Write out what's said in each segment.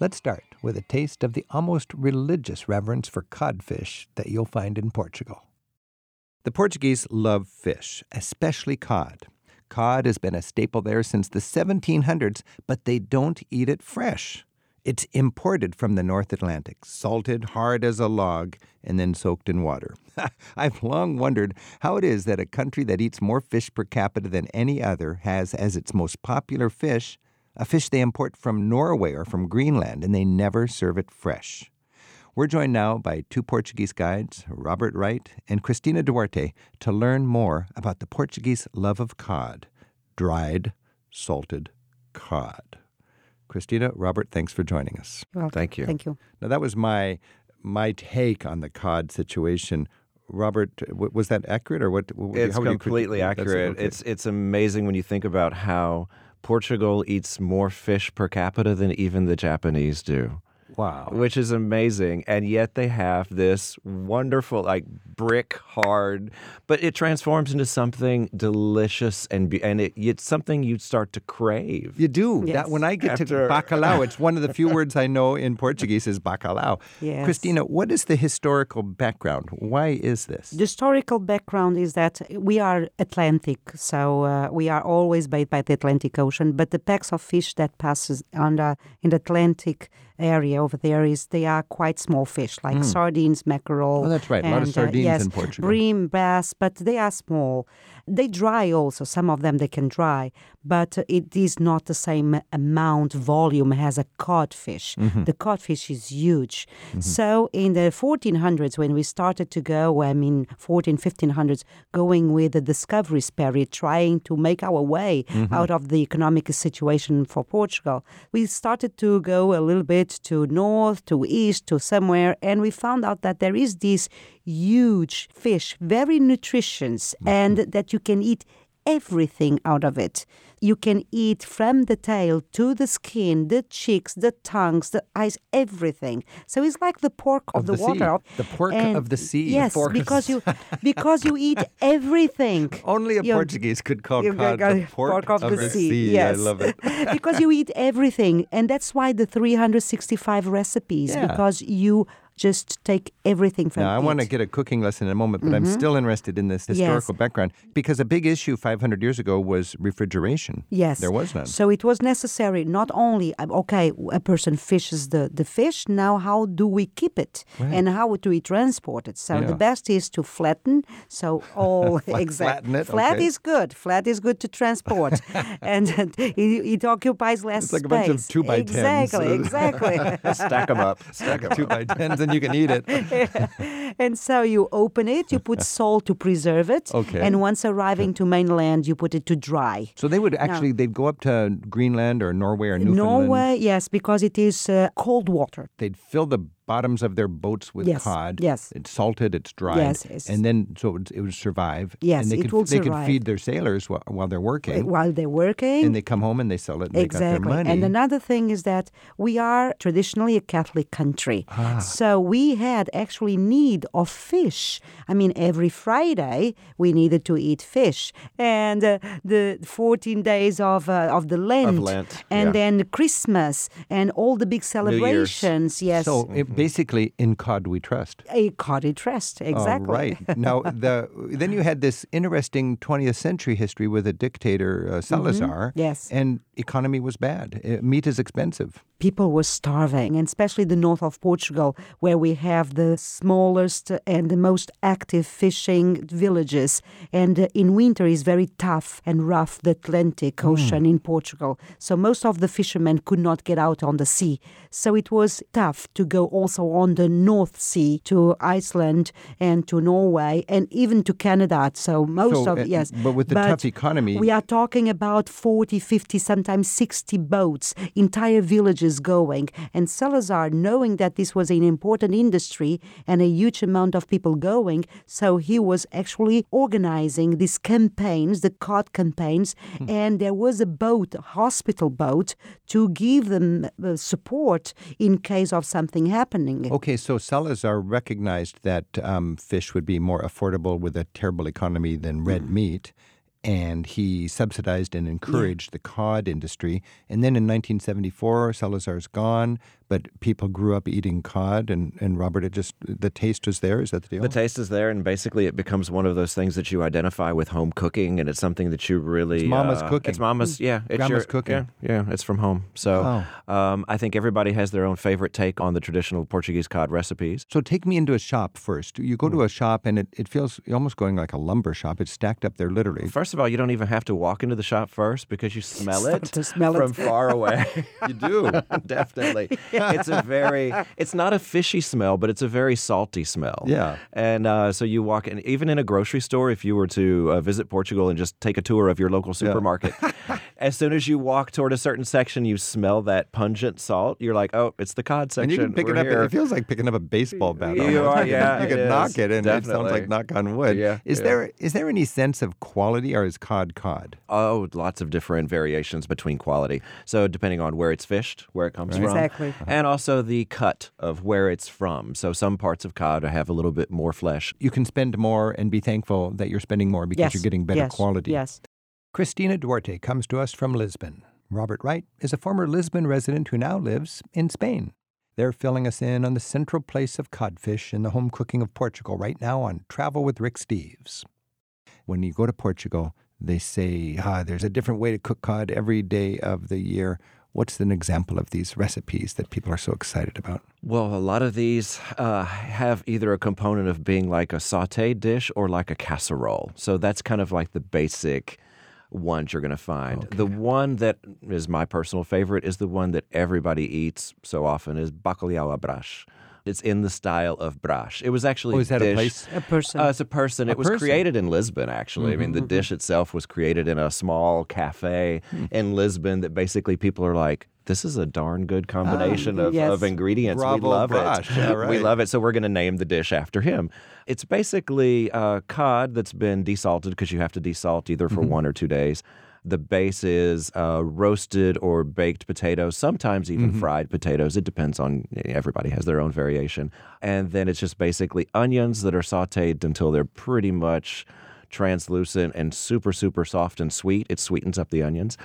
Let's start with a taste of the almost religious reverence for codfish that you'll find in Portugal. The Portuguese love fish, especially cod. Cod has been a staple there since the 1700s, but they don't eat it fresh. It's imported from the North Atlantic, salted hard as a log, and then soaked in water. I've long wondered how it is that a country that eats more fish per capita than any other has as its most popular fish a fish they import from Norway or from Greenland, and they never serve it fresh. We're joined now by two Portuguese guides, Robert Wright and Cristina Duarte, to learn more about the Portuguese love of cod, dried, salted cod. Cristina, Robert, thanks for joining us. Well, Thank you. Thank you. Now that was my my take on the cod situation. Robert, was that accurate or what? w- It's how would you crit- completely accurate. okay. It's it's amazing when you think about how Portugal eats more fish per capita than even the Japanese do. Wow. Which is amazing, and yet they have this wonderful, like brick hard, but it transforms into something delicious and be- and it, it's something you'd start to crave. You do. Yes. That when I get to After- bacalhau, it's one of the few words I know in Portuguese is bacalhau. Yes. Christina, what is the historical background? Why is this? The historical background is that we are Atlantic, so uh, we are always bathed by the Atlantic Ocean. But the packs of fish that passes under in the Atlantic area over there is they are quite small fish, like sardines, mackerel. Oh, that's right. A lot of uh, sardines yes, in Portugal. bream, bass, but they are small. They dry also. Some of them they can dry, but it is not the same amount volume as a codfish. Mm-hmm. The codfish is huge. So in the 1400s, when we started to go, I mean 14, 1500s, going with the discovery spirit, trying to make our way Mm-hmm. out of the economic situation for Portugal, we started to go a little bit to north, to east, to somewhere, and we found out that there is this huge fish, very nutritious, mm-hmm. and that you can eat everything out of it. You can eat from the tail to the skin, the cheeks, the tongues, the eyes, everything. So it's like the pork of, Of the, the sea. water. The pork And of the sea. Yes, Pork of because you because you eat everything. Only a You- Portuguese could call you cod got the it. pork, of, the, sea. Yes, I love it. because you eat everything, and that's why the 365 recipes. Yeah. Because you just take everything from Now, I want to get a cooking lesson in a moment, but I'm still interested in this historical background because a big issue 500 years ago was refrigeration. Yes. There was none. So it was necessary not only, uh, okay, a person fishes the, the fish, now how do we keep it? And how do we transport it? So Yeah. the best is to flatten. So all flatten it, Flat okay. is good. Flat is good to transport. and it, it occupies less It's like a space. bunch of two by tens. Exactly, exactly. Stack them up. Stack them two by tens and you can eat it. and so you open it, you put salt to preserve it. Okay. And once arriving to mainland, you put it to dry. So they would actually, they'd go up to Greenland or Norway or Newfoundland. Norway, yes, because it is uh, cold water. They'd fill the bottoms of their boats with Yes, cod. yes. It's salted, it's dried. Yes, yes. And then, so it would, it would survive. Yes, and they could, They could feed their sailors while, while they're working. while they're working. and they come home and they sell it and they got their Exactly. money. And another thing is that we are traditionally a Catholic country. Ah. So we had actually need of fish. I mean, every Friday we needed to eat fish. And uh, the 14 days of, uh, of the Lent. Of Lent, And yeah. then Christmas and all the big celebrations. Yes. So it, basically, in cod we trust. a cod we trust, Exactly. All right. Now, the then you had this interesting 20th century history with a dictator, uh, Salazar. Mm-hmm. Yes. And economy was bad. Uh, meat is expensive. people were starving, and especially the north of Portugal, where we have the smallest and the most active fishing villages. And uh, in winter is very tough and rough, the Atlantic Ocean in Portugal. So most of the fishermen could not get out on the sea. So it was tough to go also on the North Sea to Iceland and to Norway and even to Canada. So most So, of uh, yes, but with the tough economy- we are talking about 40, 50, sometimes 60 boats, entire villages going. And Salazar, knowing that this was an important industry and a huge amount of people going, so he was actually organizing these campaigns, the cod campaigns, Hmm. and there was a boat, a hospital boat, to give them uh, support in case of something happening. Okay, so Salazar recognized that um, fish would be more affordable with a terrible economy than red Mm. meat. And he subsidized and encouraged the cod industry. And then in 1974, Salazar's gone, but people grew up eating cod, and, and Robert, it just the taste was there. Is that the deal? The taste is there, and basically it becomes one of those things that you identify with home cooking, and it's something that you really It's mama's uh, cooking. It's mama's, yeah, it's Grandma's your, cooking. Yeah, yeah, it's from home. So Oh. um, I think everybody has their own favorite take on the traditional Portuguese cod recipes. So take me into a shop first. You go Hmm. to a shop, and it, it feels almost going like a lumber shop. It's stacked up there, literally. First of all, you don't even have to walk into the shop first because you smell it to smell it. from far away. you do, definitely. It's a very, it's not a fishy smell, but it's a very salty smell. Yeah. And uh, so you walk in, even in a grocery store, if you were to uh, visit Portugal and just take a tour of your local supermarket, as soon as you walk toward a certain section, you smell that pungent salt. You're like, oh, it's the cod section. And you can pick We're it up. here. It feels like picking up a baseball bat. You almost. are, yeah, You it can is, knock it, and it sounds like knock on wood. Yeah, Is yeah. there is there any sense of quality, or is cod cod? Oh, lots of different variations between quality. So depending on where it's fished, where it comes from, Exactly. Uh-huh. and also the cut of where it's from. So some parts of cod have a little bit more flesh. You can spend more and be thankful that you're spending more because yes. you're getting better yes. quality. Yes. Christina Duarte comes to us from Lisbon. Robert Wright is a former Lisbon resident who now lives in Spain. They're filling us in on the central place of codfish in the home cooking of Portugal right now on Travel with Rick Steves. When you go to Portugal, they say, ah, there's a different way to cook cod every day of the year. What's an example of these recipes that people are so excited about? Well, a lot of these uh, have either a component of being like a saute dish or like a casserole. So that's kind of like the basic ones you're going to find. The one that is my personal favorite is the one that everybody eats so often is bacalhau à brás. It's in the style of brás. It was actually Oh, is that a dish- place? A person. Uh, it's a person. A it was person. created in Lisbon, actually. I mean, the mm-hmm, mm-hmm. dish itself was created in a small cafe hmm. in Lisbon that basically people are like, this is a darn good combination of, yes. of ingredients. Bravo, we love Brás. it. All We love it. So we're going to name the dish after him. It's basically uh, cod that's been desalted because you have to desalt either for one or two days. The base is uh, roasted or baked potatoes, sometimes even fried potatoes. It depends on everybody has their own variation. And then it's just basically onions that are sauteed until they're pretty much translucent and super, super soft and sweet. It sweetens up the onions.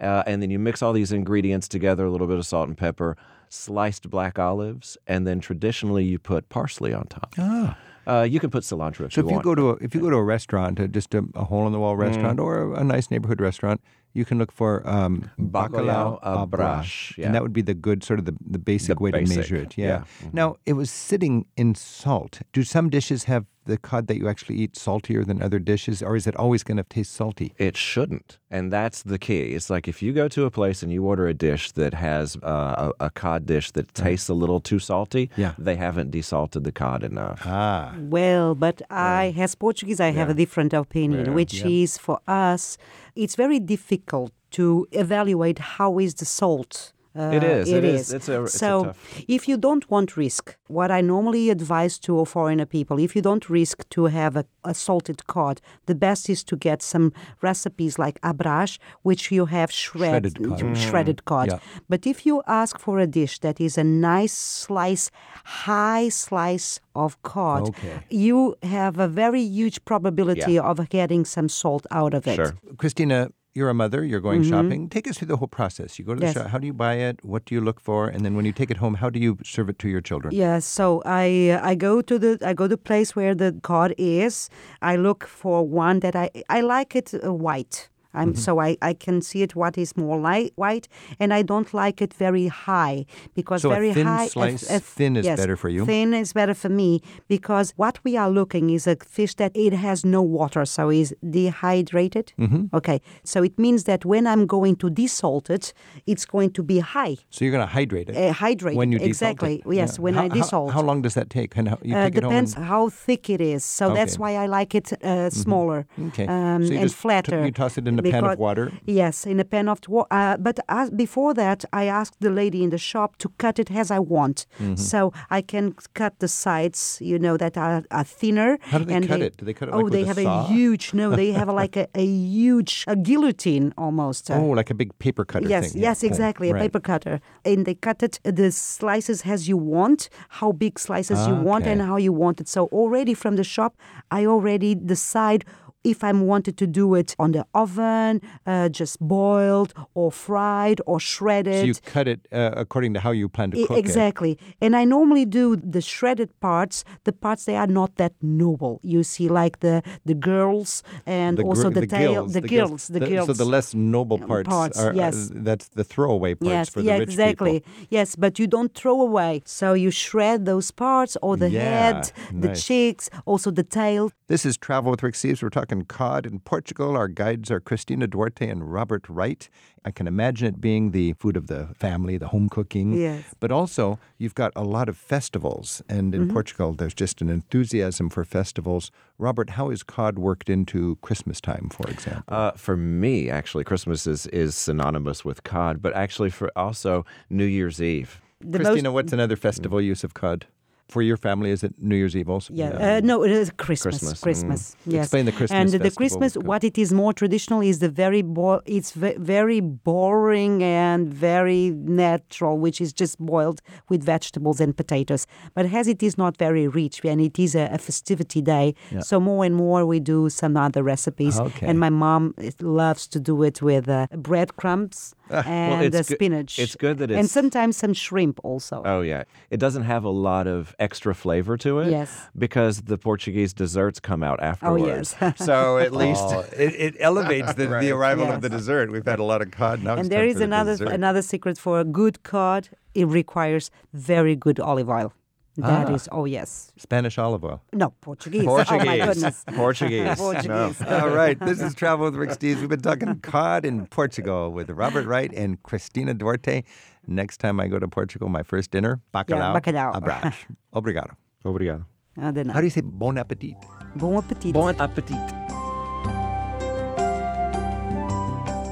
Uh, and then you mix all these ingredients together, a little bit of salt and pepper, sliced black olives, and then traditionally you put parsley on top. Ah. Uh, you can put cilantro if So you if you want. go to a, if you go to a restaurant, uh, just a, a hole in the wall restaurant or a, a nice neighborhood restaurant, you can look for um, Bacalhau à à yeah. and that would be the good sort of the, the basic The way basic, to measure it. Yeah. yeah. Mm-hmm. Now it was sitting in salt. Do some dishes have the cod that you actually eat saltier than other dishes, or is it always going to taste salty? It shouldn't. And that's the key. It's like if you go to a place and you order a dish that has uh, a, a cod dish that tastes a little too salty, Yeah. they haven't desalted the cod enough. Ah, Well, but I, as Portuguese, I have a different opinion, Yeah. which is for us, it's very difficult to evaluate how is the salt. Uh, It is, It it is. is. It's a- it's a so, tough- if you don't want risk, what I normally advise to foreigner people, if you don't risk to have a, a salted cod, the best is to get some recipes like à brás, which you have shred, Shredded cod. shredded cod. Yeah. But if you ask for a dish that is a nice slice, high slice of cod, Okay. you have a very huge probability of getting some salt out of it. Sure. Christina, you're a mother. You're going shopping. Take us through the whole process. You go to the Mm-hmm. Yes. shop. How do you buy it? What do you look for? And then when you take it home, how do you serve it to your children? Yeah, so I I go to the I go to place where the cod is. I look for one that I I like it uh, white. I'm, So I, I can see it what is more light white, and I don't like it very high because So a very thin high. slice, thin is yes, better for you? Thin is better for me because what we are looking is a fish that it has no water, so is dehydrated. Mm-hmm. Okay, so it means that when I'm going to desalt it, it's going to be high. So you're going to hydrate it. Uh, hydrate when you exactly. it. Yes, when how, I how- desalt. How, long does that take? And how, you Uh, take it home depends and- how thick it is. So that's why I like it uh, smaller Okay. um, So and just t- flatter. you toss it in a pan of water? Yes, in a pan of water. Uh, but as, before that, I asked the lady in the shop to cut it as I want. Mm-hmm. So I can cut the sides, you know, that are, are thinner. How do they and cut it? Do they cut it, Oh, like, with they a have saw? a huge. No, they have like a, a huge a guillotine almost. uh, Oh, like a big paper cutter Yes, thing. yes, Yeah. exactly. A Right. paper cutter. And they cut it the slices as you want, how big slices you want, Okay. and how you want it. So already from the shop, I already decide if I'm wanted to do it on the oven, uh, just boiled or fried or shredded. So you cut it uh, according to how you plan to cook it. exactly. And I normally do the shredded parts, the parts they are not that noble. You see, like the the girls and The also gr- the, tail, gills, the, gills, the, gills. So the less noble parts, parts, are, yes. that's the throwaway parts Yes, for the yeah, rich exactly. people. Yes, but you don't throw away. So you shred those parts, or the Yeah, head, the cheeks, also the tail. This is Travel with Rick Steves. We're talking cod in Portugal. Our guides are Christina Duarte and Robert Wright. I can imagine it being the food of the family, the home cooking. Yes. But also, you've got a lot of festivals. And in Portugal, there's just an enthusiasm for festivals. Robert, how is cod worked into Christmas time, for example? Uh, for me, actually, Christmas is, is synonymous with cod, but actually for also New Year's Eve. The Christina, most, what's another festival use of cod? For your family, is it New Year's Eve also? yeah, uh, no, it is Christmas. Christmas, Christmas. mm. Yes. Explain the Christmas And the Christmas, what it is more traditional is the very bo- it's ve- very boring and very natural, which is just boiled with vegetables and potatoes. But as it is not very rich, and it is a, a festivity day, so more and more we do some other recipes. Okay. And my mom loves to do it with uh, breadcrumbs and it's good- spinach. it's good that it's and sometimes some shrimp also. Oh, yeah. It doesn't have a lot of extra flavor to it. Yes. Because the Portuguese desserts come out oh, afterwards. oh afterwards. yes. So at oh. least it, it elevates the, the arrival of the dessert. We've had a lot of cod now. and there is for the another another secret for a good cod. It requires very good olive oil. That is, Ah. oh yes, Spanish olive oil. no Portuguese. Oh my Portuguese. goodness, Portuguese. Portuguese. All right, this is Travel with Rick Steves. We've been talking cod in Portugal with Robert Wright and Christina Duarte. Next time I go to Portugal, my first dinner, bacalhau. bacalhau. Abraço. Obrigado. Obrigado. I don't. How do you say bon appetit? Bon appetit. Bon appetit.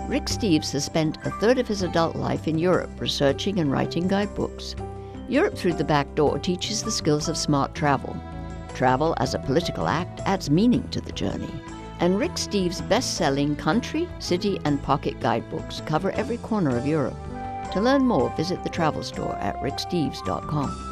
Rick Steves has spent a third of his adult life in Europe researching and writing guidebooks. Europe Through the Back Door teaches the skills of smart travel. Travel as a political act adds meaning to the journey. And Rick Steves' best selling country, city, and pocket guidebooks cover every corner of Europe. To learn more, visit the travel store at ricksteves.com.